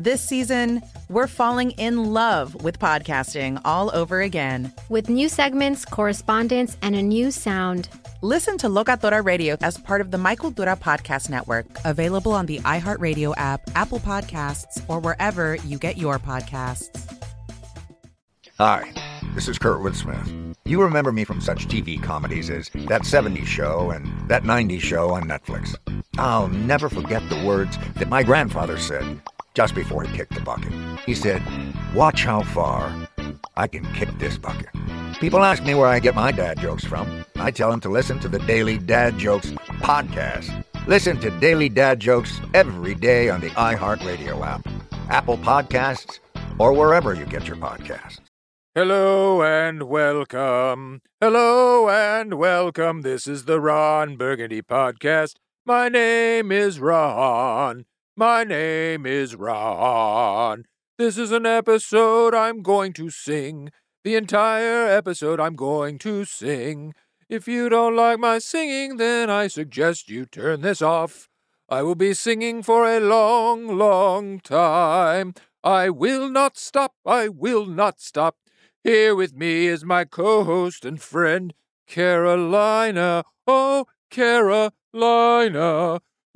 This season, we're falling in love with podcasting all over again. With new segments, correspondence, and a new sound. Listen to Locatora Radio as part of the My Cultura Podcast Network, available on the iHeartRadio app, Apple Podcasts, or wherever you get your podcasts. Hi, this is Kurtwood Smith. You remember me from such TV comedies as That 70s Show and That 90s Show on Netflix. I'll never forget the words that my grandfather said just before he kicked the bucket. He said, Watch how far I can kick this bucket. People ask me where I get my dad jokes from. I tell them to listen to the Daily Dad Jokes podcast. Listen to Daily Dad Jokes every day on the iHeartRadio app, Apple Podcasts, or wherever you get your podcasts. Hello and welcome. Hello and welcome. This is the Ron Burgundy podcast. My name is Ron. My name is Ron. This is an episode I'm going to sing. The entire episode I'm going to sing. If you don't like my singing, then I suggest you turn this off. I will be singing for a long, long time. I will not stop. I will not stop. Here with me is my co host and friend, Carolina. Oh, Carolina.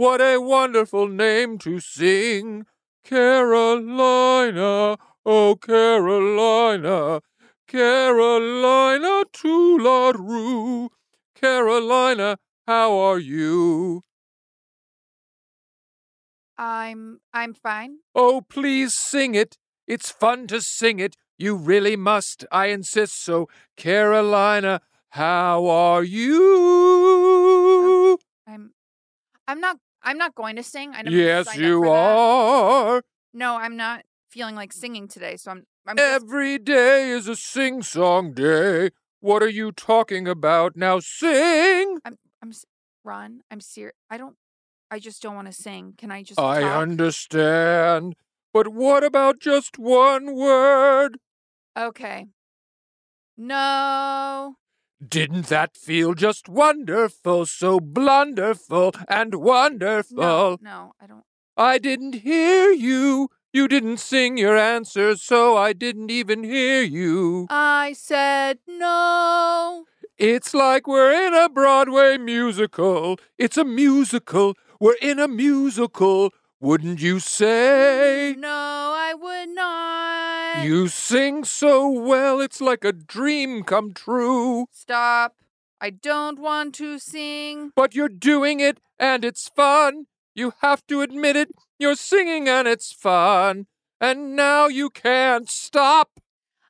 What a wonderful name to sing! Carolina, oh Carolina, Carolina to La Rue. Carolina, how are you? I'm I'm fine. Oh, please sing it. It's fun to sing it. You really must. I insist so. Carolina, how are you? I'm I'm not I'm not going to sing. I yes, you are. That. No, I'm not feeling like singing today, so I'm. I'm Every just... day is a sing-song day. What are you talking about? Now sing. I'm. I'm. Ron, I'm serious. I don't. I just don't want to sing. Can I just? I talk? understand, but what about just one word? Okay. No. Didn't that feel just wonderful, so blunderful and wonderful? No, no, I don't. I didn't hear you. You didn't sing your answer, so I didn't even hear you. I said no. It's like we're in a Broadway musical. It's a musical. We're in a musical. Wouldn't you say? No, I would not. You sing so well, it's like a dream come true. Stop. I don't want to sing. But you're doing it, and it's fun. You have to admit it. You're singing, and it's fun. And now you can't stop.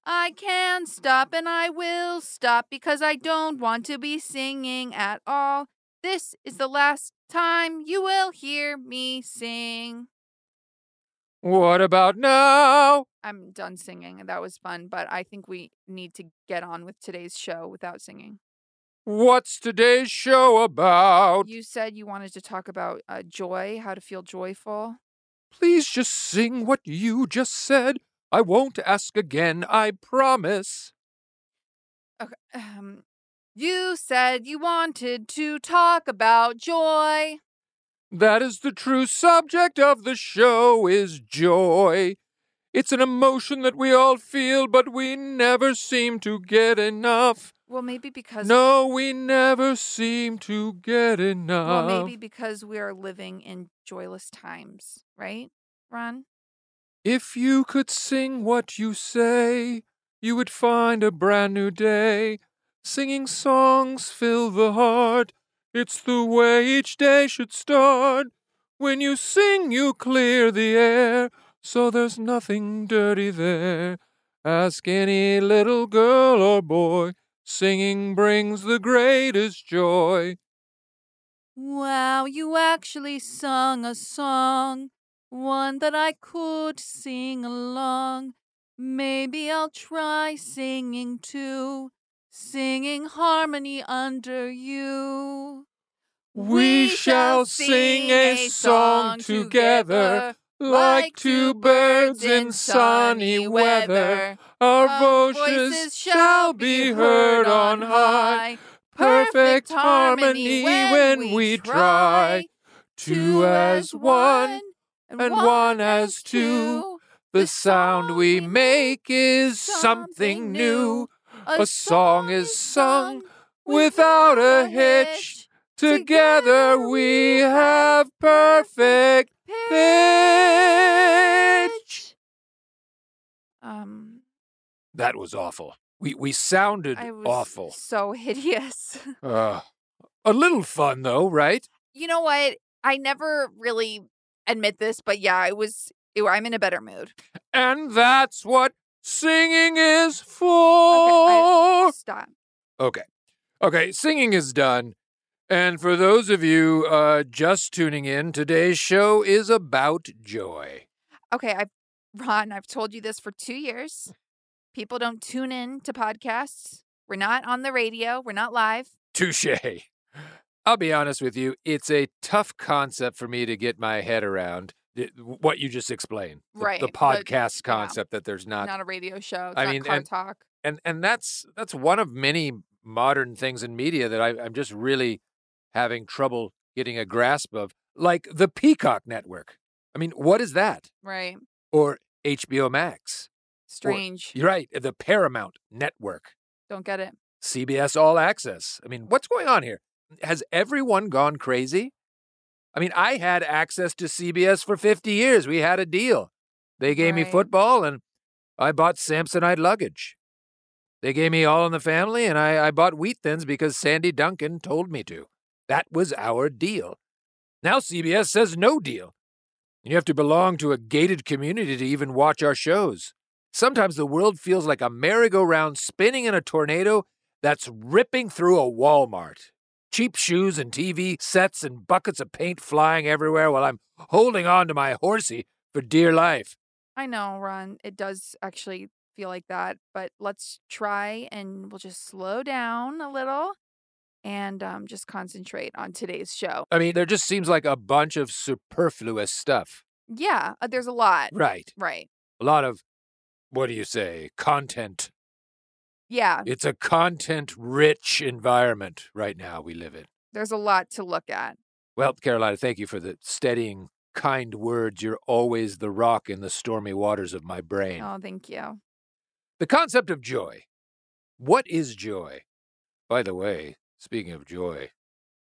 I can stop, and I will stop because I don't want to be singing at all. This is the last time you will hear me sing. What about now? I'm done singing. That was fun, but I think we need to get on with today's show without singing. What's today's show about? You said you wanted to talk about uh, joy, how to feel joyful. Please just sing what you just said. I won't ask again, I promise. Okay. Um, you said you wanted to talk about joy. That is the true subject of the show is joy. It's an emotion that we all feel, but we never seem to get enough. Well, maybe because No, we never seem to get enough. well, maybe because we are living in joyless times, right, Ron? If you could sing what you say, you would find a brand new day. Singing songs fill the heart. It's the way each day should start. When you sing, you clear the air, so there's nothing dirty there. Ask any little girl or boy, singing brings the greatest joy. Wow, you actually sung a song, one that I could sing along. Maybe I'll try singing too, singing harmony under you. We shall sing a song together, like two birds in sunny weather. Our voices shall be heard on high. Perfect harmony when we try. Two as one, and one as two. The sound we make is something new. A song is sung without a hitch. Together we have perfect pitch. Um, That was awful. We we sounded I was awful. so hideous. Uh, a little fun though, right? you know what? I never really admit this, but yeah, I was. I'm in a better mood. And that's what singing is Okay, for. I, stop. Okay. Okay, singing is done. And for those of you uh, just tuning in, today's show is about joy. Okay, I've, Ron, I've told you this for two years. People don't tune in to podcasts. We're not on the radio. We're not live. Touche. I'll be honest with you, it's a tough concept for me to get my head around. What you just explained, the, Right, The but, podcast yeah, concept that there's not, Not, a radio show. It's I not mean, car and- talk. and and that's that's one of many modern things in media that I, I'm just really having trouble getting a grasp of, like the Peacock Network. I mean, what is that? Right. Or HBO Max? Strange. You're right, the Paramount Network, Don't get it. CBS All Access. I mean, what's going on here? Has everyone gone crazy? I mean, I had access to CBS for 50 years. We had a deal. They gave me football, and I bought Samsonite luggage. They gave me All in the Family, and I, I bought Wheat Thins because Sandy Duncan told me to. That was our deal. Now CBS says no deal. You have to belong to a gated community to even watch our shows. Sometimes the world feels like a merry-go-round spinning in a tornado that's ripping through a Walmart. Cheap shoes and TV sets and buckets of paint flying everywhere while I'm holding on to my horsey for dear life. I know, Ron. It does actually feel like that, but let's try and we'll just slow down a little and um, just concentrate on today's show. I mean, there just seems like a bunch of superfluous stuff. Yeah, uh, there's a lot. Right. Right. A lot of, what do you say, content. Yeah, It's a content rich environment right now we live in. there's a lot to look at. Well, Carolina, thank you for the steadying, kind words. You're always the rock in the stormy waters of my brain. Oh, thank you. The concept of joy. What is joy? By the way, speaking of joy,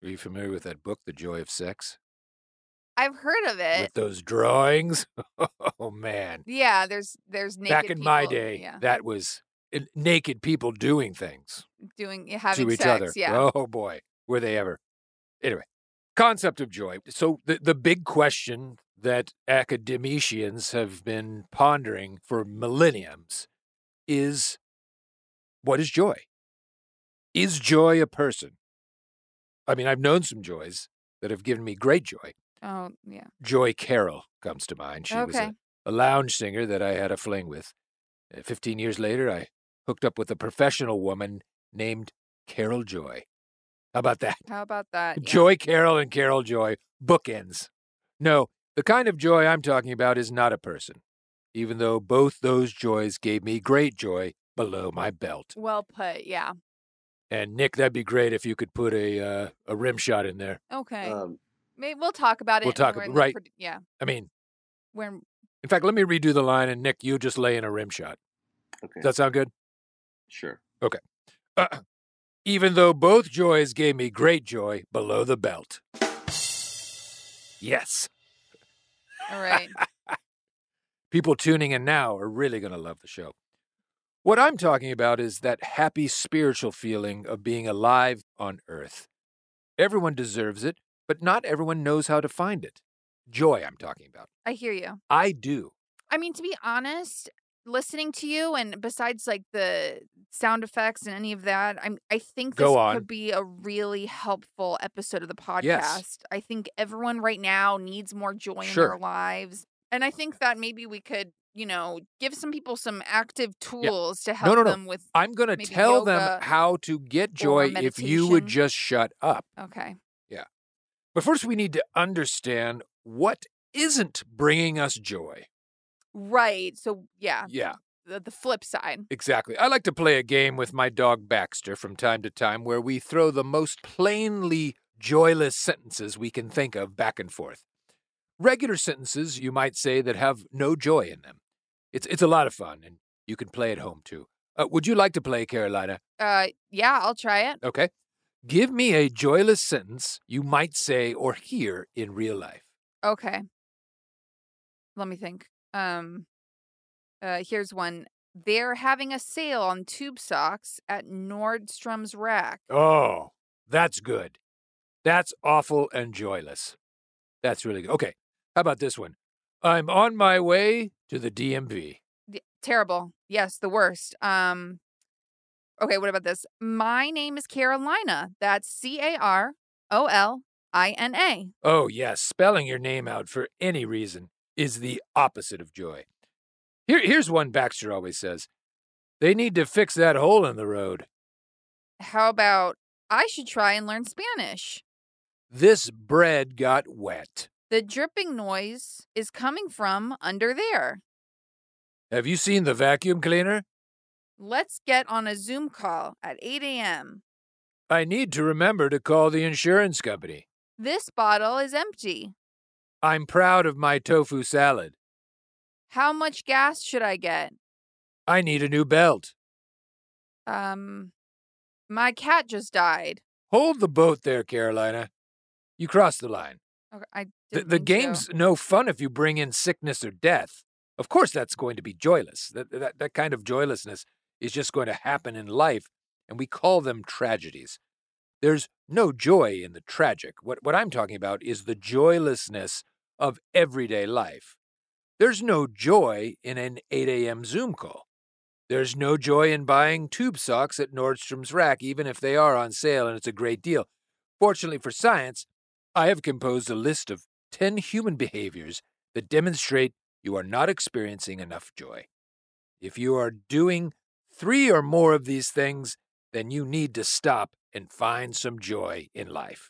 are you familiar with that book, The Joy of Sex? I've heard of it. With those drawings? Oh, man. Yeah, there's there's naked Back in my day, yeah, that was naked people doing things doing having to each sex. other. Yeah, Oh, boy. Were they ever. Anyway, concept of joy. So, the, the big question that academicians have been pondering for millenniums is what is joy? Is joy a person? I mean, I've known some joys that have given me great joy. Oh, yeah. Joy Carroll comes to mind. She was a, a lounge singer that I had a fling with. Uh, Fifteen years later, I hooked up with a professional woman named Carol Joy. How about that? How about that? Yeah. Joy Carol and Carol Joy, bookends. No, the kind of joy I'm talking about is not a person, even though both those joys gave me great joy below my belt. Well put. Yeah. And Nick, that'd be great if you could put a uh, a rim shot in there. Okay. Um, Maybe we'll talk about it. We'll talk we're ab- in the right. produ- yeah. I mean, When in fact, let me redo the line, and Nick, you just lay in a rim shot. Okay. Does that sound good? Sure. Uh, even though both joys gave me great joy below the belt. Yes. all right. People tuning in now are really going to love the show. What I'm talking about is that happy spiritual feeling of being alive on earth. Everyone deserves it, but not everyone knows how to find it. Joy, I'm talking about. I hear you. I do. I mean, to be honest, listening to you and besides like the sound effects and any of that, I'm I think this could be a really helpful episode of the podcast. Yes. I think everyone right now needs more joy in their lives. And I think that maybe we could, you know, give some people some active tools to help no, no. them with I'm going to tell them how to get joy if you would just shut up. Okay. Yeah. But first, we need to understand what isn't bringing us joy. Right. So yeah, Yeah, the, the flip side. exactly. I like to play a game with my dog Baxter from time to time where we throw the most plainly joyless sentences we can think of back and forth. Regular sentences, you might say, that have no joy in them. It's, it's a lot of fun, and you can play at home too. Uh, would you like to play, Carolina? Uh yeah, I'll try it. Okay. Give me a joyless sentence you might say or hear in real life. Okay. Let me think. Um uh here's one. They're having a sale on tube socks at Nordstrom's Rack. Oh, that's good. That's awful and joyless. That's really good. Okay. How about this one? I'm on my way to the DMV. D- terrible. Yes, the worst. Um Okay, what about this? My name is Carolina. That's C A R O L I N A. Oh, yes. Spelling your name out for any reason is the opposite of joy. Here, here's one Baxter always says they need to fix that hole in the road. How about I should try and learn Spanish? This bread got wet. The dripping noise is coming from under there. Have you seen the vacuum cleaner? Let's get on a Zoom call at 8 a.m. I need to remember to call the insurance company. This bottle is empty. I'm proud of my tofu salad. How much gas should I get? I need a new belt. Um, my cat just died. Hold the boat there, Carolina. You crossed the line. Okay, I The, the game's no fun if you bring in sickness or death. Of course, that's going to be joyless. That, that, that kind of joylessness is just going to happen in life, and we call them tragedies. There's no joy in the tragic. What, what I'm talking about is the joylessness of everyday life. There's no joy in an 8 a.m. Zoom call. There's no joy in buying tube socks at Nordstrom's Rack, even if they are on sale and it's a great deal. Fortunately for science, I have composed a list of 10 human behaviors that demonstrate you are not experiencing enough joy. If you are doing three or more of these things, then you need to stop and find some joy in life.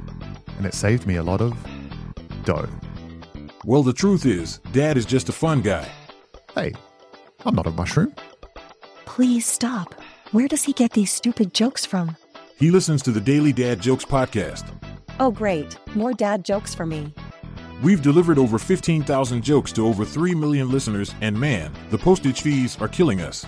and it saved me a lot of dough. Well, the truth is, Dad is just a fun guy. Hey, I'm not a mushroom. Please stop. Where does he get these stupid jokes from? He listens to the Daily Dad Jokes podcast. Oh, great. More dad jokes for me. We've delivered over 15,000 jokes to over 3 million listeners, and man, the postage fees are killing us.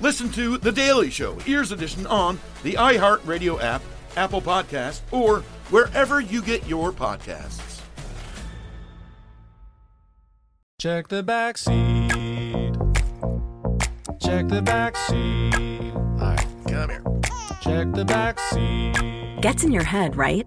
Listen to The Daily Show, Ears Edition, on the iHeartRadio app, Apple Podcast, or wherever you get your podcasts. Check the back seat. Check the back seat. All right, come here. Check the back seat. Gets in your head, right?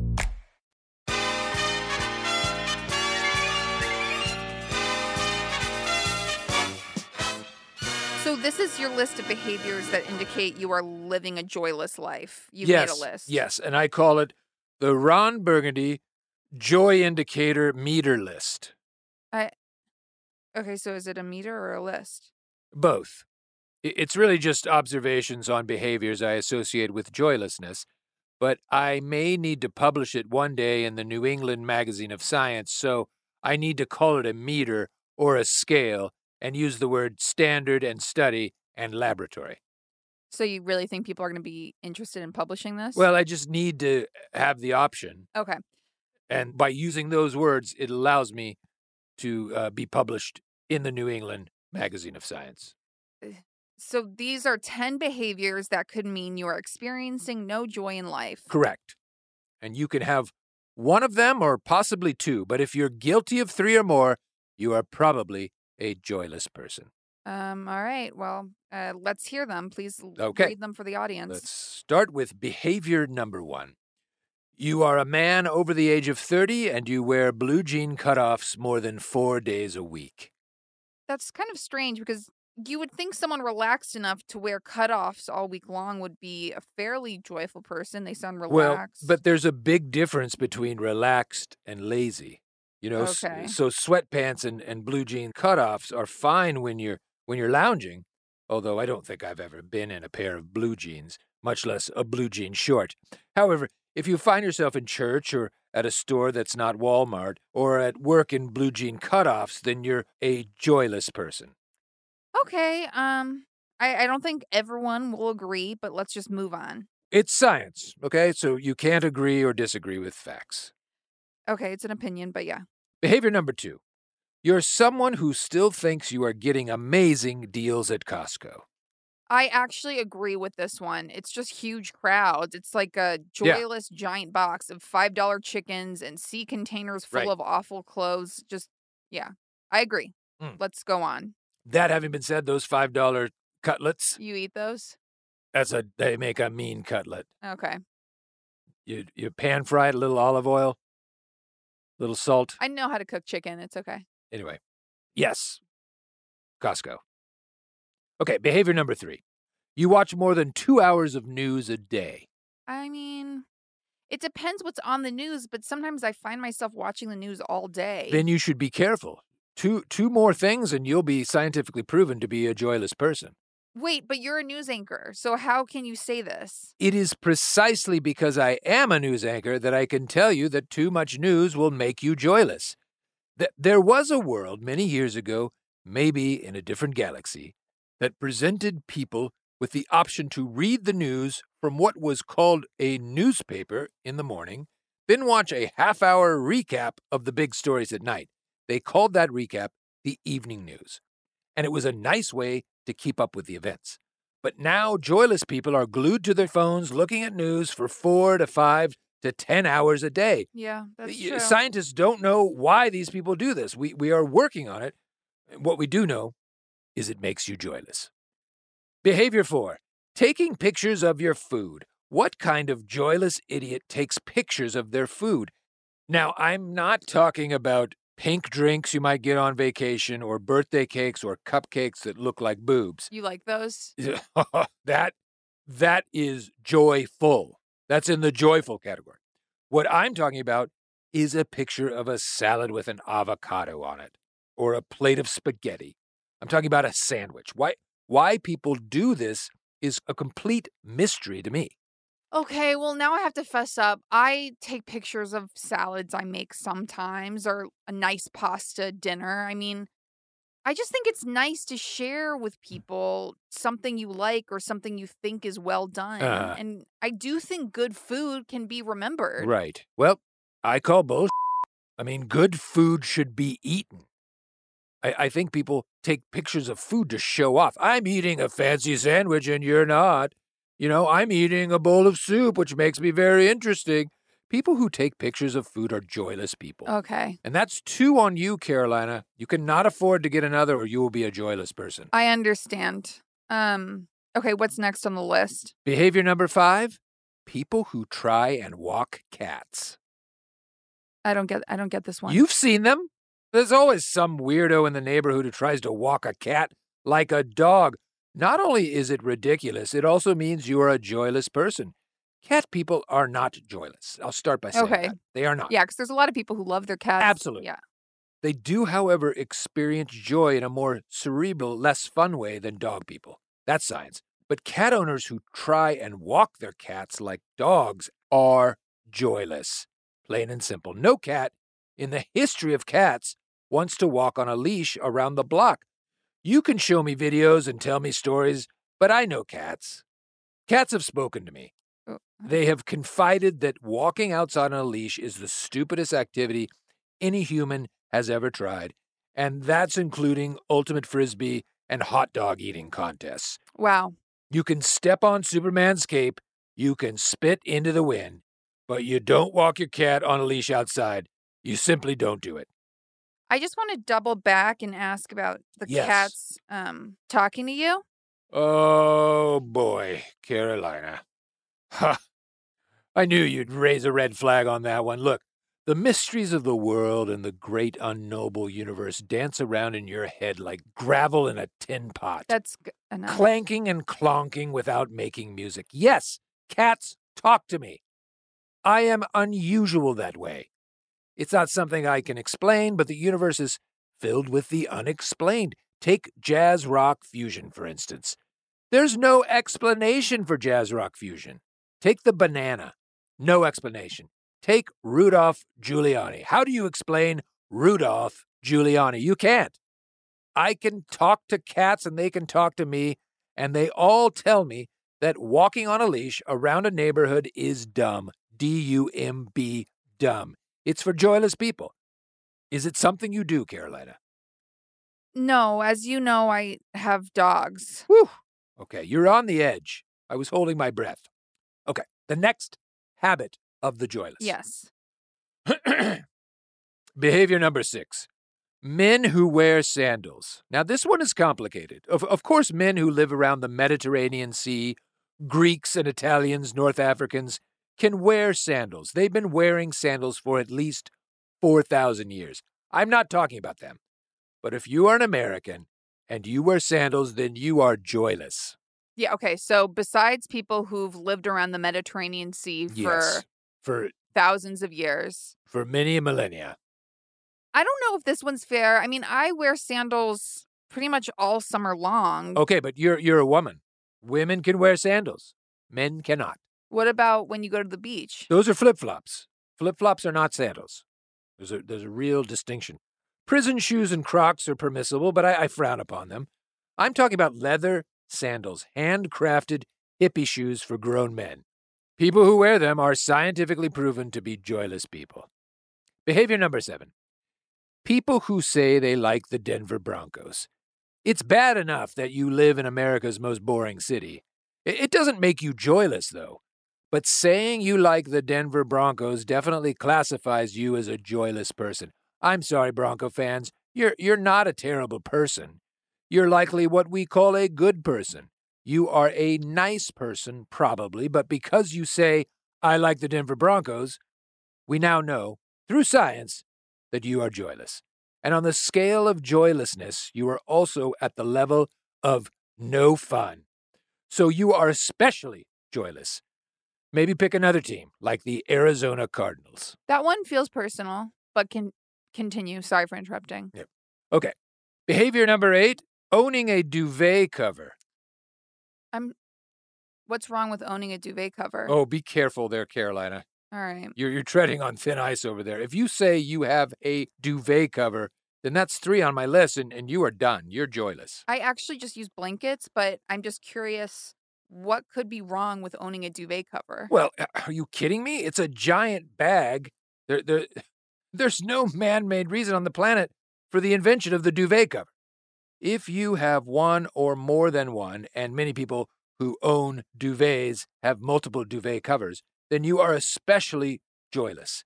This is your list of behaviors that indicate you are living a joyless life. You've yes, made a list. Yes, and I call it the Ron Burgundy Joy Indicator Meter List. I Okay, so is it a meter or a list? Both. It's really just observations on behaviors I associate with joylessness, but I may need to publish it one day in the New England Magazine of Science, so I need to call it a meter or a scale and use the word standard and study and laboratory. So you really think people are going to be interested in publishing this? Well, I just need to have the option. okay. And by using those words, it allows me to uh, be published in the New England Magazine of Science. So these are 10 behaviors that could mean you are experiencing no joy in life. Correct. And you can have one of them or possibly two, but if you're guilty of three or more, you are probably a joyless person. Um all right. Well, uh, let's hear them. Please Okay. read them for the audience. Let's start with behavior number one. You are a man over the age of 30 and you wear blue jean cutoffs more than four days a week. That's kind of strange because you would think someone relaxed enough to wear cutoffs all week long would be a fairly joyful person. They sound relaxed. Well, relaxed. but there's a big difference between relaxed and lazy. You know, Okay. so sweatpants and, and blue jean cutoffs are fine when you're when you're lounging, although I don't think I've ever been in a pair of blue jeans, much less a blue jean short. However, if you find yourself in church or at a store that's not Walmart or at work in blue jean cutoffs, then you're a joyless person. okay. Um, I, I don't think everyone will agree, but let's just move on. It's science, okay? So you can't agree or disagree with facts. Okay, it's an opinion, but yeah. Behavior number two you're someone who still thinks you are getting amazing deals at Costco. I actually agree with this one. It's just huge crowds. It's like a Yeah. joyless giant box of $5 chickens and sea containers full Right. of awful clothes. Just, yeah, I agree. Mm. Let's go on. That having been said, those $5 cutlets, You eat those? that's a they make a mean cutlet. Okay. You you pan fry it, a little olive oil, little salt. I know how to cook chicken. It's okay. Anyway, yes, Costco. Okay, behavior number three. You watch more than two hours of news a day. I mean, it depends what's on the news, but sometimes I find myself watching the news all day. Then you should be careful. Two two more things and you'll be scientifically proven to be a joyless person. Wait, but you're a news anchor, so how can you say this? It is precisely because I am a news anchor that I can tell you that too much news will make you joyless. Th- there was a world many years ago, maybe in a different galaxy, that presented people with the option to read the news from what was called a newspaper in the morning, then watch a half hour recap of the big stories at night. They called that recap the evening news. And it was a nice way to keep up with the events. But now joyless people are glued to their phones looking at news for four to five to 10 hours a day. Yeah, that's true. Scientists don't know why these people do this. We, we are working on it. What we do know is it makes you joyless. Behavior four taking pictures of your food. What kind of joyless idiot takes pictures of their food? Now, I'm not talking about pink drinks you might get on vacation or birthday cakes or cupcakes that look like boobs. You like those? that that is joyful. That's in the joyful category. What I'm talking about is a picture of a salad with an avocado on it or a plate of spaghetti. I'm talking about a sandwich. Why why people do this is a complete mystery to me. Okay, well, now I have to fess up. I take pictures of salads I make sometimes or a nice pasta dinner. I mean, I just think it's nice to share with people something you like or something you think is well done. Uh-huh. And I do think good food can be remembered. Right. Well, I call bull. I mean, good food should be eaten. I, I think people take pictures of food to show off. I'm eating a fancy sandwich and you're not. You know, I'm eating a bowl of soup, which makes me very interesting. People who take pictures of food are joyless people. Okay. And that's two on you, Carolina. You cannot afford to get another or you will be a joyless person. I understand. Um, okay, what's next on the list? Behavior number five people who try and walk cats. I don't get I don't get this one. You've seen them. There's always some weirdo in the neighborhood who tries to walk a cat like a dog. Not only is it ridiculous, it also means you are a joyless person. Cat people are not joyless. I'll start by saying Okay. that. They are not. Yeah, because there's a lot of people who love their cats. Absolutely. Yeah. They do, however, experience joy in a more cerebral, less fun way than dog people. That's science. But cat owners who try and walk their cats like dogs are joyless. Plain and simple. No cat in the history of cats wants to walk on a leash around the block. You can show me videos and tell me stories, but I know cats. Cats have spoken to me. Oh, they have confided that walking outside on a leash is the stupidest activity any human has ever tried, and that's including ultimate frisbee and hot dog eating contests. Wow. You can step on Superman's cape, you can spit into the wind, but you don't walk your cat on a leash outside. You simply don't do it. I just want to double back and ask about the Yes. cats um talking to you. Oh boy, Carolina. Ha! I knew you'd raise a red flag on that one. Look, the mysteries of the world and the great unknowable universe dance around in your head like gravel in a tin pot. That's enough. clanking and clonking without making music. Yes, cats talk to me. I am unusual that way. It's not something I can explain, but the universe is filled with the unexplained. Take jazz rock fusion, for instance. There's no explanation for jazz rock fusion. Take the banana. No explanation. Take Rudolph Giuliani. How do you explain Rudolph Giuliani? You can't. I can talk to cats and they can talk to me, and they all tell me that walking on a leash around a neighborhood is dumb. D U M B, dumb. It's for joyless people. Is it something you do, Carolina? No, as you know, I have dogs. Whew. Okay, you're on the edge. I was holding my breath. Okay, the next habit of the joyless. Yes. Behavior number six men who wear sandals. Now, this one is complicated. Of, of course, men who live around the Mediterranean Sea, Greeks and Italians, North Africans, can wear sandals. They've been wearing sandals for at least 4,000 years. I'm not talking about them. But if you are an American and you wear sandals, then you are joyless. Yeah, okay. So besides people who've lived around the Mediterranean Sea for Yes. For thousands of years. for many millennia. I don't know if this one's fair. I mean, I wear sandals pretty much all summer long. Okay, but you're you're a woman. Women can wear sandals. Men cannot. What about when you go to the beach? Those are flip flops. Flip flops are not sandals. There's a there's a real distinction. Prison shoes and Crocs are permissible, but I, I frown upon them. I'm talking about leather sandals, handcrafted hippie shoes for grown men. People who wear them are scientifically proven to be joyless people. Behavior number seven people who say they like the Denver Broncos. It's bad enough that you live in America's most boring city. It doesn't make you joyless, though. But saying you like the Denver Broncos definitely classifies you as a joyless person. I'm sorry, Bronco fans. You're, you're not a terrible person. You're likely what we call a good person. You are a nice person, probably, but because you say, I like the Denver Broncos, we now know, through science, that you are joyless. And on the scale of joylessness, you are also at the level of no fun. So you are especially joyless. Maybe pick another team, like the Arizona Cardinals. That one feels personal, but can continue. Sorry for interrupting. Yep. Okay. Behavior number eight owning a duvet cover. I'm. What's wrong with owning a duvet cover? Oh, be careful there, Carolina. All right. You're, you're treading on thin ice over there. If you say you have a duvet cover, then that's three on my list, and, and you are done. You're joyless. I actually just use blankets, but I'm just curious what could be wrong with owning a duvet cover? Well, are you kidding me? It's a giant bag. There, there, there's no man made reason on the planet for the invention of the duvet cover. If you have one or more than one, and many people who own duvets have multiple duvet covers, then you are especially joyless.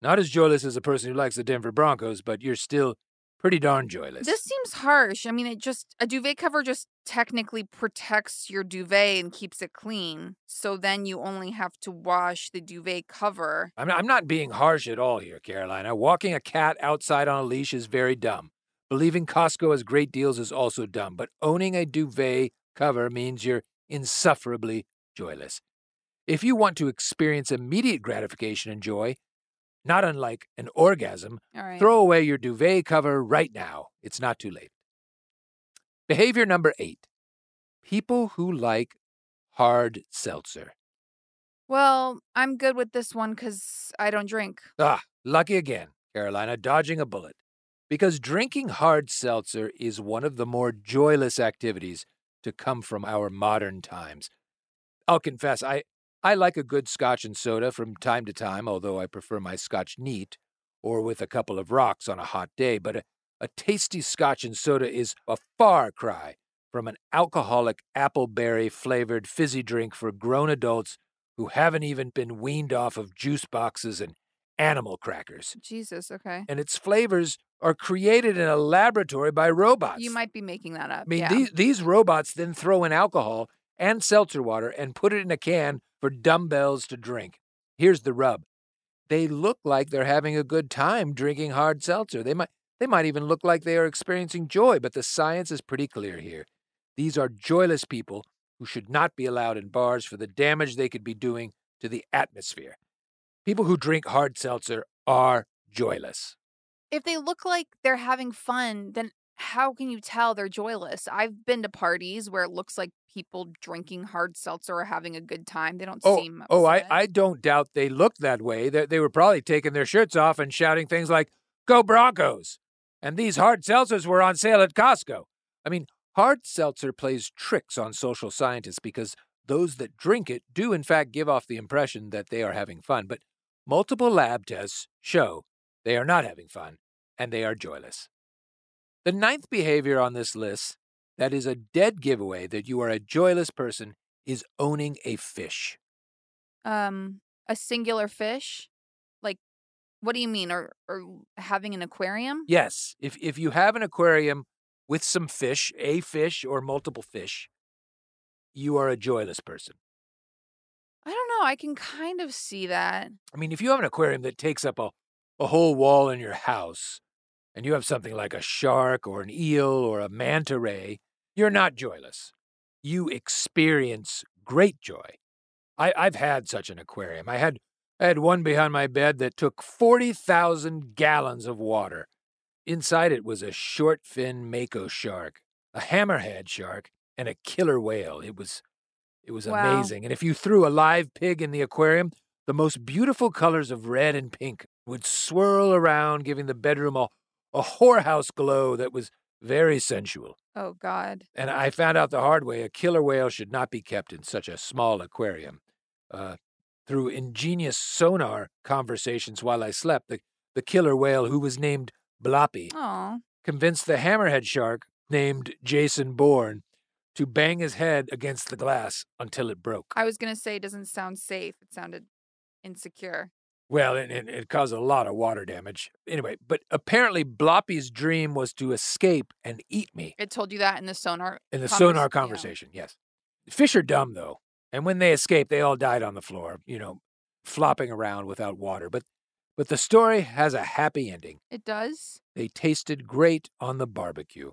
Not as joyless as a person who likes the Denver Broncos, but you're still pretty darn joyless. This seems harsh. I mean, it just, a duvet cover just technically protects your duvet and keeps it clean. So then you only have to wash the duvet cover. I'm not, I'm not being harsh at all here, Carolina. Walking a cat outside on a leash is very dumb. Believing Costco has great deals is also dumb, but owning a duvet cover means you're insufferably joyless. If you want to experience immediate gratification and joy, not unlike an orgasm, throw away your duvet cover right now. It's not too late. Behavior number eight people who like hard seltzer. Well, I'm good with this one because I don't drink. Ah, lucky again, Carolina, dodging a bullet. Because drinking hard seltzer is one of the more joyless activities to come from our modern times. I'll confess, I, I like a good scotch and soda from time to time, although I prefer my scotch neat or with a couple of rocks on a hot day. But a, a tasty scotch and soda is a far cry from an alcoholic appleberry flavored fizzy drink for grown adults who haven't even been weaned off of juice boxes and animal crackers. Jesus, okay. And its flavors are created in a laboratory by robots. You might be making that up. I mean, yeah. these, these robots then throw in alcohol and seltzer water and put it in a can for dumbbells to drink. Here's the rub. They look like they're having a good time drinking hard seltzer. They might they might even look like they are experiencing joy, but the science is pretty clear here. These are joyless people who should not be allowed in bars for the damage they could be doing to the atmosphere. People who drink hard seltzer are joyless. If they look like they're having fun, then how can you tell they're joyless? I've been to parties where it looks like people drinking hard seltzer are having a good time. They don't oh, seem. Oh, I. I don't doubt they looked that way. They, they were probably taking their shirts off and shouting things like, Go Broncos! And these hard seltzers were on sale at Costco. I mean, hard seltzer plays tricks on social scientists because those that drink it do, in fact, give off the impression that they are having fun. But multiple lab tests show they are not having fun and they are joyless. The ninth behavior on this list that is a dead giveaway that you are a joyless person is owning a fish. Um, a singular fish? Like, what do you mean? Or, or having an aquarium? Yes, if, if you have an aquarium with some fish, a fish or multiple fish, you are a joyless person. I don't know. I can kind of see that. I mean, if you have an aquarium that takes up a, a whole wall in your house, and you have something like a shark or an eel or a manta ray, you're not joyless. You experience great joy. I, I've had such an aquarium. I had I had one behind my bed that took 40,000 gallons of water. Inside it was a short fin mako shark, a hammerhead shark, and a killer whale. It was it was Wow. amazing. And if you threw a live pig in the aquarium, the most beautiful colors of red and pink would swirl around, giving the bedroom a, a whorehouse glow that was very sensual. Oh, God. And I found out the hard way a killer whale should not be kept in such a small aquarium. Uh, through ingenious sonar conversations while I slept, the, the killer whale, who was named Bloppy, Aw. convinced the hammerhead shark, named Jason Bourne, to bang his head against the glass until it broke. I was going to say it doesn't sound safe. It sounded insecure. Well, it, it, it caused a lot of water damage. Anyway, but apparently Bloppy's dream was to escape and eat me It told you that in the sonar. in the convers- sonar yeah. conversation, yes. Fish are dumb, though. And when they escaped, they all died on the floor, you know, flopping around without water. But, but the story has a happy ending. It does. They tasted great on the barbecue.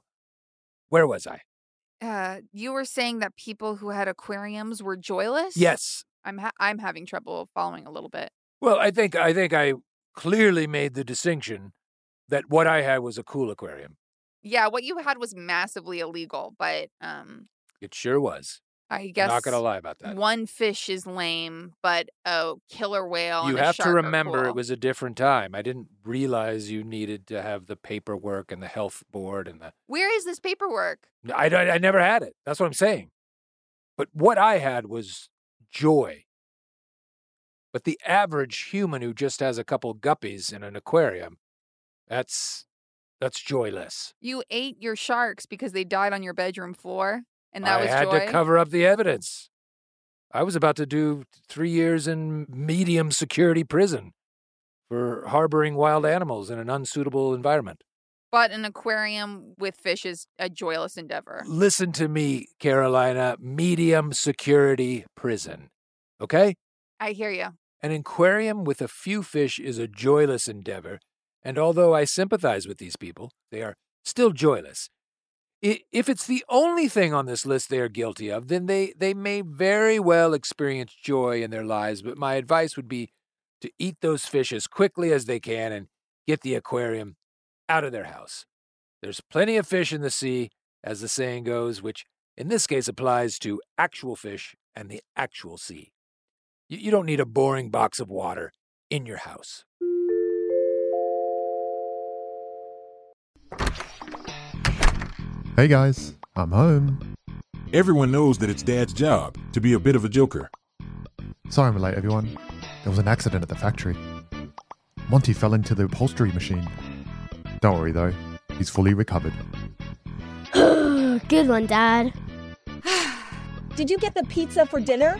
Where was I? Uh, you were saying that people who had aquariums were joyless. Yes. I'm ha- I'm having trouble following a little bit. Well, I think I think I clearly made the distinction that what I had was a cool aquarium. Yeah, what you had was massively illegal, but um, It sure was. I guess I'm Not gonna lie about that. One fish is lame, but a killer whale. You have to remember cool. it was a different time. I didn't realize you needed to have the paperwork and the health board and the. Where is this paperwork? I, I, I never had it. That's what I'm saying. But what I had was joy. But the average human who just has a couple guppies in an aquarium, that's that's joyless. You ate your sharks because they died on your bedroom floor, and that I was had joy. to cover up the evidence. I was about to do three years in medium security prison for harboring wild animals in an unsuitable environment. but an aquarium with fish is a joyless endeavor. Listen to me, Carolina, medium security prison. Okay? I hear you. An aquarium with a few fish is a joyless endeavor, and although I sympathize with these people, they are still joyless. If it's the only thing on this list they are guilty of, then they, they may very well experience joy in their lives, but my advice would be to eat those fish as quickly as they can and get the aquarium out of their house. There's plenty of fish in the sea, as the saying goes, which in this case applies to actual fish and the actual sea. You, you don't need a boring box of water in your house. Hey guys, I'm home. Everyone knows that it's Dad's job to be a bit of a joker. Sorry I'm late, everyone. There was an accident at the factory. Monty fell into the upholstery machine. Don't worry though, he's fully recovered. Good one, Dad. Did you get the pizza for dinner?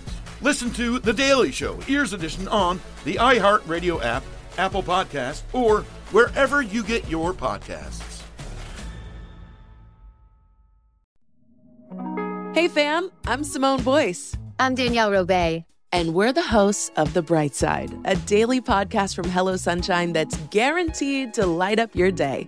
Listen to The Daily Show, Ears Edition, on the iHeartRadio app, Apple Podcast, or wherever you get your podcasts. Hey fam, I'm Simone Boyce. I'm Danielle Robay. And we're the hosts of The Bright Side, a daily podcast from Hello Sunshine that's guaranteed to light up your day.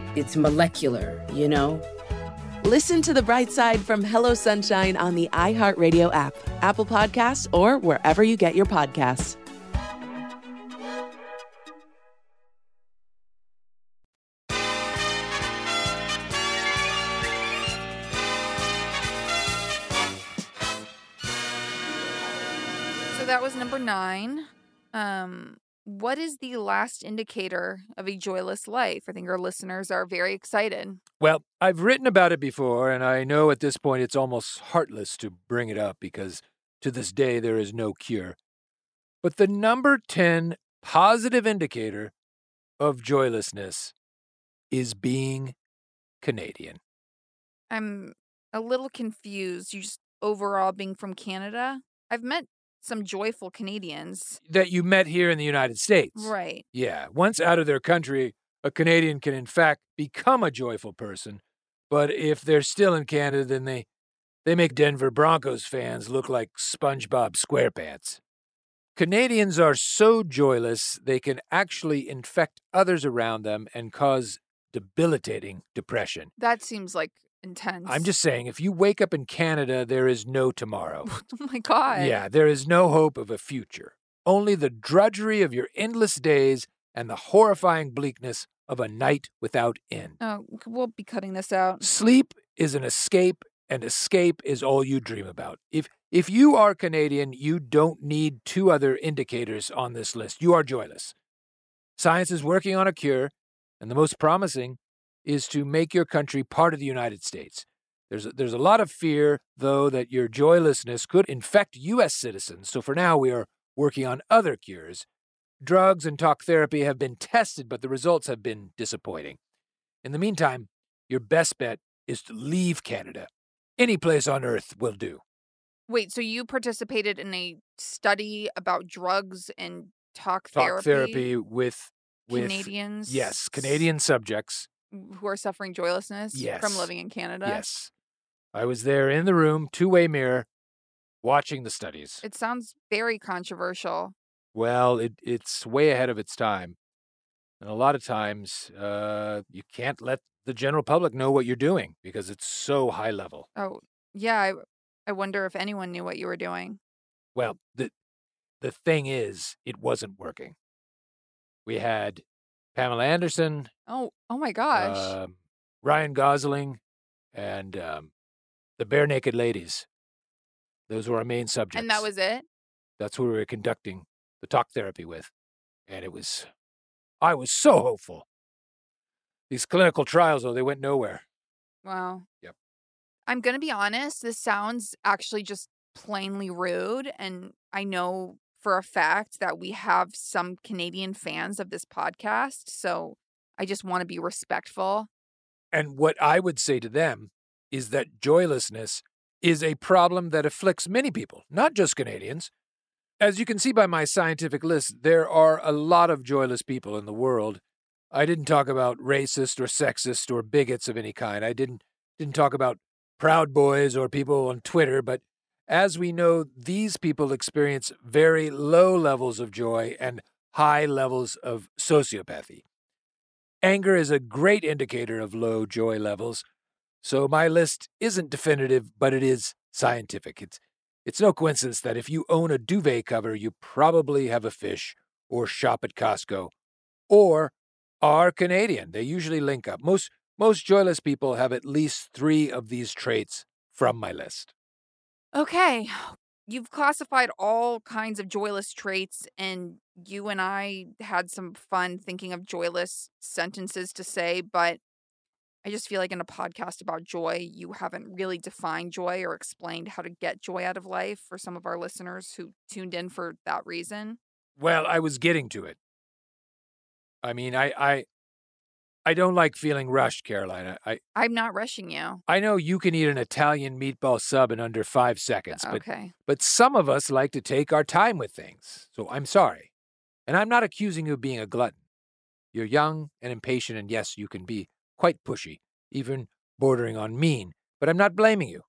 it's molecular, you know? Listen to the bright side from Hello Sunshine on the iHeartRadio app, Apple Podcasts, or wherever you get your podcasts. So that was number nine. Um, what is the last indicator of a joyless life? I think our listeners are very excited. Well, I've written about it before, and I know at this point it's almost heartless to bring it up because to this day there is no cure. But the number 10 positive indicator of joylessness is being Canadian. I'm a little confused. You just overall being from Canada. I've met some joyful Canadians. That you met here in the United States. Right. Yeah. Once out of their country, a Canadian can in fact become a joyful person. But if they're still in Canada, then they they make Denver Broncos fans look like SpongeBob SquarePants. Canadians are so joyless they can actually infect others around them and cause debilitating depression. That seems like intense. I'm just saying, if you wake up in Canada, there is no tomorrow. oh my God. Yeah, there is no hope of a future. Only the drudgery of your endless days and the horrifying bleakness of a night without end. Oh, we'll be cutting this out. Sleep is an escape, and escape is all you dream about. If if you are Canadian, you don't need two other indicators on this list. You are joyless. Science is working on a cure, and the most promising is to make your country part of the United States. There's a, there's a lot of fear, though, that your joylessness could infect U.S. citizens. So for now, we are working on other cures. Drugs and talk therapy have been tested, but the results have been disappointing. In the meantime, your best bet is to leave Canada. Any place on earth will do. Wait, so you participated in a study about drugs and talk, Talk therapy with with Canadians? Yes, Canadian subjects. Who are suffering joylessness Yes. from living in Canada? Yes. I was there in the room, two-way mirror, watching the studies. It sounds very controversial. Well, it, it's way ahead of its time. And a lot of times, uh, you can't let the general public know what you're doing because it's so high level. Oh, yeah. I, I wonder if anyone knew what you were doing. Well, the the thing is, it wasn't working. We had Pamela Anderson, Oh, oh my gosh. um, Ryan Gosling, and um, the Barenaked Ladies. Those were our main subjects. and that was it? That's who we were conducting the talk therapy with. And it was, I was so hopeful. These clinical trials, though, they went nowhere. Wow. Yep. I'm going to be honest. This sounds actually just plainly rude. And I know for a fact that we have some Canadian fans of this podcast. So I just want to be respectful. And what I would say to them is that joylessness is a problem that afflicts many people, not just Canadians. As you can see by my scientific list, there are a lot of joyless people in the world. I didn't talk about racist or sexist or bigots of any kind. I didn't didn't talk about proud boys or people on Twitter, but as we know, these people experience very low levels of joy and high levels of sociopathy. Anger is a great indicator of low joy levels, so my list isn't definitive, but it is scientific. It's it's no coincidence that if you own a duvet cover, you probably have a fish or shop at Costco or are Canadian. They usually link up. Most most joyless people have at least 3 of these traits from my list. Okay. you've classified all kinds of joyless traits, and you and I had some fun thinking of joyless sentences to say, but I just feel like in a podcast about joy, you haven't really defined joy or explained how to get joy out of life for some of our listeners who tuned in for that reason. Well, I was getting to it. I mean, I I I don't like feeling rushed, Carolina. I I'm not rushing you. I know you can eat an Italian meatball sub in under 5 seconds, but Okay. but some of us like to take our time with things. So I'm sorry. And I'm not accusing you of being a glutton. You're young and impatient and yes, you can be quite pushy, even bordering on mean, but I'm not blaming you.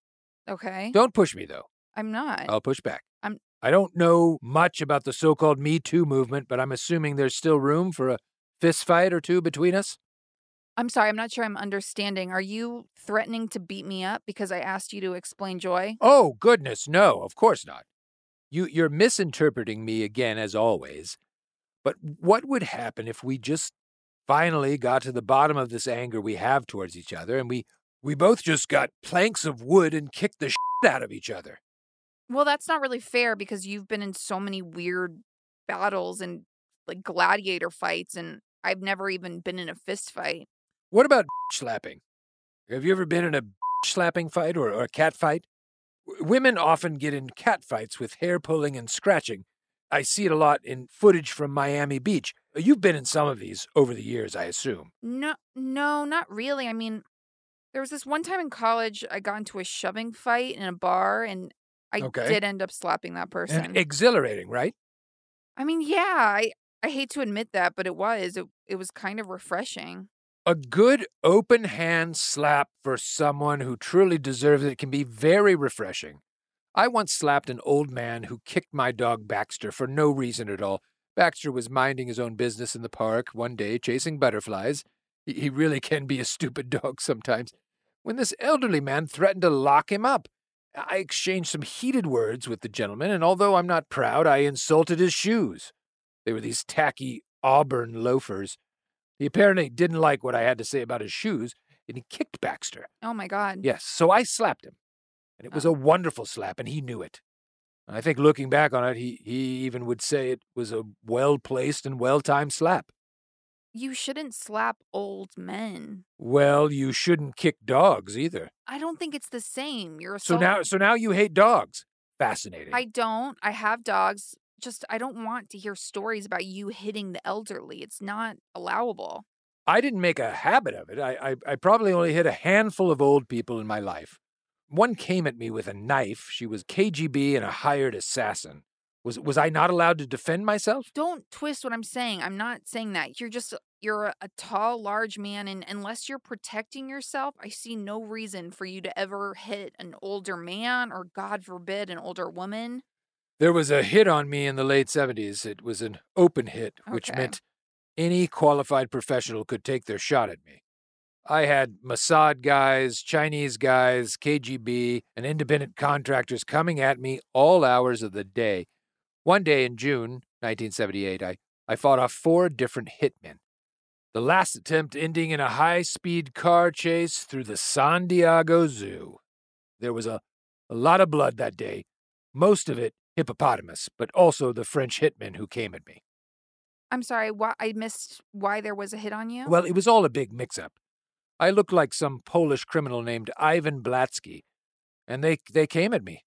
Okay. Don't push me though. I'm not. I'll push back. I'm I don't know much about the so-called Me Too movement, but I'm assuming there's still room for a fist fight or two between us. I'm sorry, I'm not sure I'm understanding. Are you threatening to beat me up because I asked you to explain joy? Oh, goodness, no, of course not. You you're misinterpreting me again as always. But what would happen if we just finally got to the bottom of this anger we have towards each other and we we both just got planks of wood and kicked the shit out of each other? Well, that's not really fair because you've been in so many weird battles and like gladiator fights, and I've never even been in a fist fight. What about slapping? Have you ever been in a slapping fight or, or a cat fight? W- Women often get in cat fights with hair pulling and scratching. I see it a lot in footage from Miami Beach. You've been in some of these over the years, I assume. No, no, not really. I mean, there was this one time in college I got into a shoving fight in a bar, and I Okay. did end up slapping that person. And exhilarating, right? I mean, yeah, I I hate to admit that, but it was. It, it was kind of refreshing. A good open hand slap for someone who truly deserves it can be very refreshing. I once slapped an old man who kicked my dog Baxter for no reason at all. Baxter was minding his own business in the park one day, chasing butterflies. He, really can be a stupid dog sometimes. When this elderly man threatened to lock him up, I exchanged some heated words with the gentleman, and although I'm not proud, I insulted his shoes. They were these tacky auburn loafers. He apparently didn't like what I had to say about his shoes, and he kicked Baxter. Oh my god. Yes, so I slapped him. And it was oh. a wonderful slap, and he knew it. I think looking back on it, he, he even would say it was a well placed and well timed slap. You shouldn't slap old men. Well, you shouldn't kick dogs either. I don't think it's the same. You're So now so now you hate dogs. Fascinating. I don't. I have dogs. Just I don't want to hear stories about you hitting the elderly. It's not allowable. I didn't make a habit of it. I, I, I probably only hit a handful of old people in my life. One came at me with a knife. She was KGB and a hired assassin. Was was I not allowed to defend myself? Don't twist what I'm saying. I'm not saying that. You're just you're a, a tall, large man and unless you're protecting yourself, I see no reason for you to ever hit an older man or god forbid an older woman. There was a hit on me in the late 70s. It was an open hit, which Okay. meant any qualified professional could take their shot at me. I had Mossad guys, Chinese guys, KGB, and independent contractors coming at me all hours of the day. One day in June 1978, I, I fought off four different hitmen. The last attempt ending in a high speed car chase through the San Diego Zoo. There was a, a lot of blood that day, most of it hippopotamus, but also the French hitmen who came at me. I'm sorry, why I missed why there was a hit on you? Well, it was all a big mix up. I looked like some Polish criminal named Ivan Blatsky, and they, they came at me.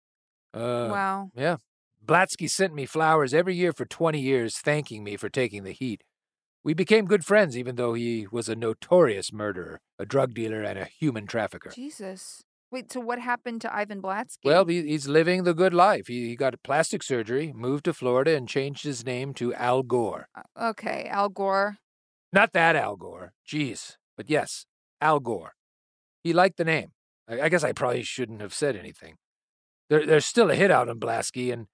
Uh, Wow. Yeah. Blatsky sent me flowers every year for 20 years, thanking me for taking the heat. We became good friends, even though he was a notorious murderer, a drug dealer, and a human trafficker. Jesus. Wait, so what happened to Ivan Blatsky? Well, he, he's living the good life. He, he got plastic surgery, moved to Florida, and changed his name to Al Gore. Uh, okay, Al Gore. Not that Al Gore. Jeez. But yes, Al Gore. He liked the name. I, I guess I probably shouldn't have said anything. There, there's still a hit out on Blatsky, and,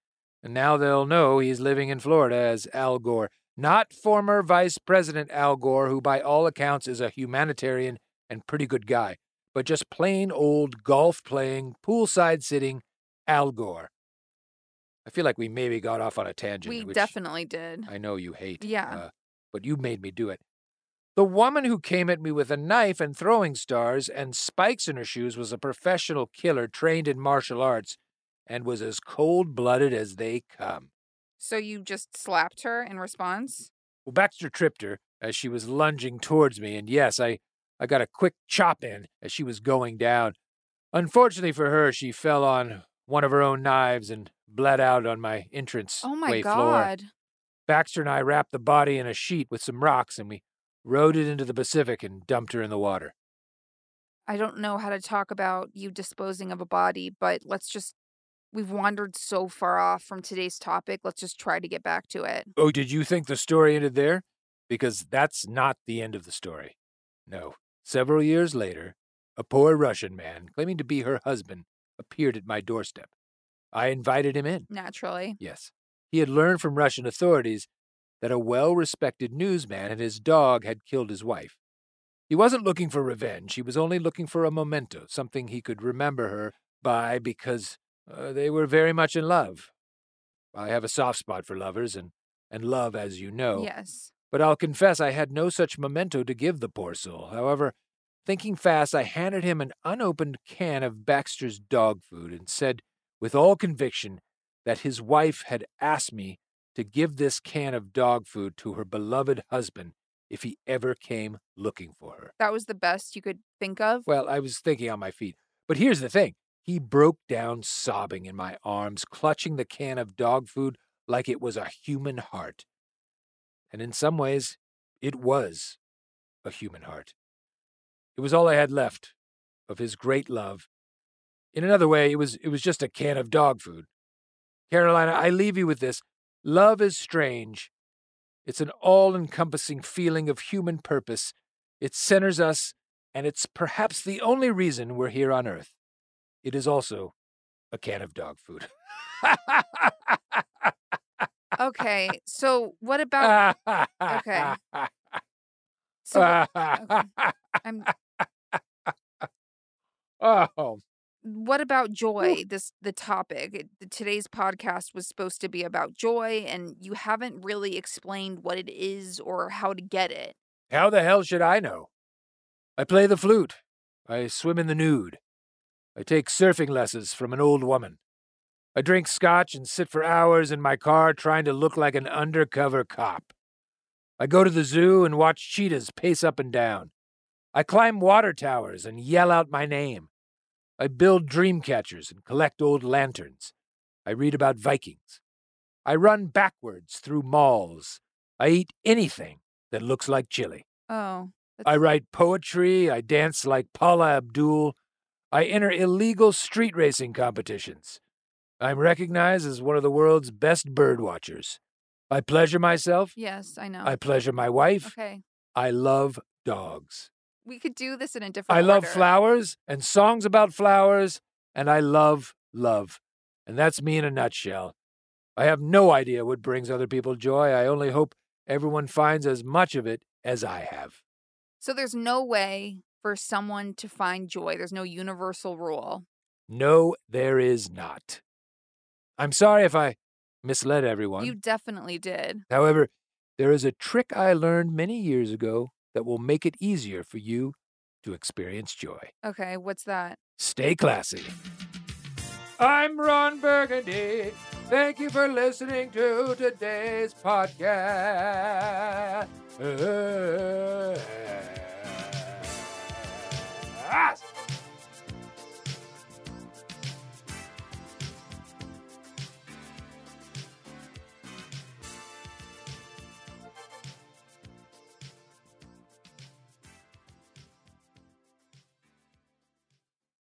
and now they'll know he's living in Florida as Al Gore. Not former Vice President Al Gore, who by all accounts is a humanitarian and pretty good guy, but just plain old golf playing, poolside sitting Al Gore. I feel like we maybe got off on a tangent. We definitely did. I know you hate. Yeah. uh, but you made me do it. The woman who came at me with a knife and throwing stars and spikes in her shoes was a professional killer trained in martial arts and was as cold blooded as they come. So you just slapped her in response? Well, Baxter tripped her as she was lunging towards me, and yes, I, I got a quick chop in as she was going down. Unfortunately for her, she fell on one of her own knives and bled out on my entrance Oh my way floor. god. Baxter and I wrapped the body in a sheet with some rocks and we rowed it into the Pacific and dumped her in the water. I don't know how to talk about you disposing of a body, but let's just we've wandered so far off from today's topic. Let's just try to get back to it. Oh, did you think the story ended there? Because that's not the end of the story. No. Several years later, a poor Russian man claiming to be her husband appeared at my doorstep. I invited him in. Naturally. Yes. He had learned from Russian authorities that a well respected newsman and his dog had killed his wife. He wasn't looking for revenge, he was only looking for a memento, something he could remember her by because uh, they were very much in love. I have a soft spot for lovers and, and love, as you know. Yes. But I'll confess I had no such memento to give the poor soul. However, thinking fast, I handed him an unopened can of Baxter's dog food and said, with all conviction, that his wife had asked me to give this can of dog food to her beloved husband if he ever came looking for her. That was the best you could think of? Well, I was thinking on my feet. But here's the thing he broke down sobbing in my arms, clutching the can of dog food like it was a human heart. And in some ways, it was a human heart. It was all I had left of his great love. In another way, it was, it was just a can of dog food. Carolina, I leave you with this. Love is strange. It's an all encompassing feeling of human purpose. It centers us, and it's perhaps the only reason we're here on Earth. It is also a can of dog food. Okay. So what about Okay. So okay. I'm oh, what about joy? This the topic. Today's podcast was supposed to be about joy and you haven't really explained what it is or how to get it. how the hell should I know? I play the flute. I swim in the nude. I take surfing lessons from an old woman. I drink scotch and sit for hours in my car trying to look like an undercover cop. I go to the zoo and watch cheetahs pace up and down. I climb water towers and yell out my name. I build dream catchers and collect old lanterns. I read about Vikings. I run backwards through malls. I eat anything that looks like chili. Oh. I write poetry. I dance like Paula Abdul. I enter illegal street racing competitions. I'm recognized as one of the world's best bird watchers. I pleasure myself. Yes, I know. I pleasure my wife. Okay. I love dogs. We could do this in a different I love order. flowers and songs about flowers, and I love love. And that's me in a nutshell. I have no idea what brings other people joy. I only hope everyone finds as much of it as I have. So there's no way for someone to find joy. There's no universal rule. No, there is not. I'm sorry if I misled everyone. You definitely did. However, there is a trick I learned many years ago that will make it easier for you to experience joy. Okay, what's that? Stay classy. I'm Ron Burgundy. Thank you for listening to today's podcast.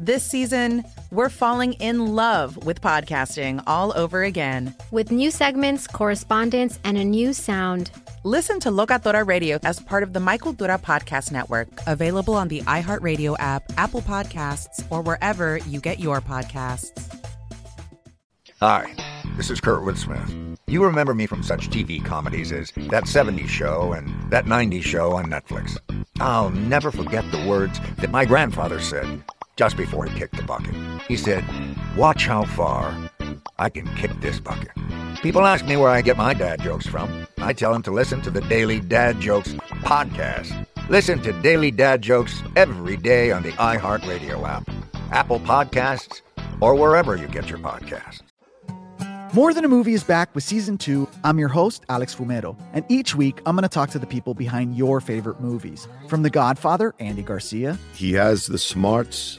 This season, we're falling in love with podcasting all over again. With new segments, correspondence, and a new sound. Listen to Locatora Radio as part of the My Cultura Podcast Network, available on the iHeartRadio app, Apple Podcasts, or wherever you get your podcasts. Hi, this is Kurtwood Smith. You remember me from such TV comedies as That 70s Show and That 90s Show on Netflix. I'll never forget the words that my grandfather said just before he kicked the bucket. He said, Watch how far I can kick this bucket. People ask me where I get my dad jokes from. I tell them to listen to the Daily Dad Jokes podcast. Listen to Daily Dad Jokes every day on the iHeartRadio app, Apple Podcasts, or wherever you get your podcasts. More Than a Movie is back with season two. I'm your host, Alex Fumero, and each week I'm going to talk to the people behind your favorite movies. From The Godfather, Andy Garcia. He has the smarts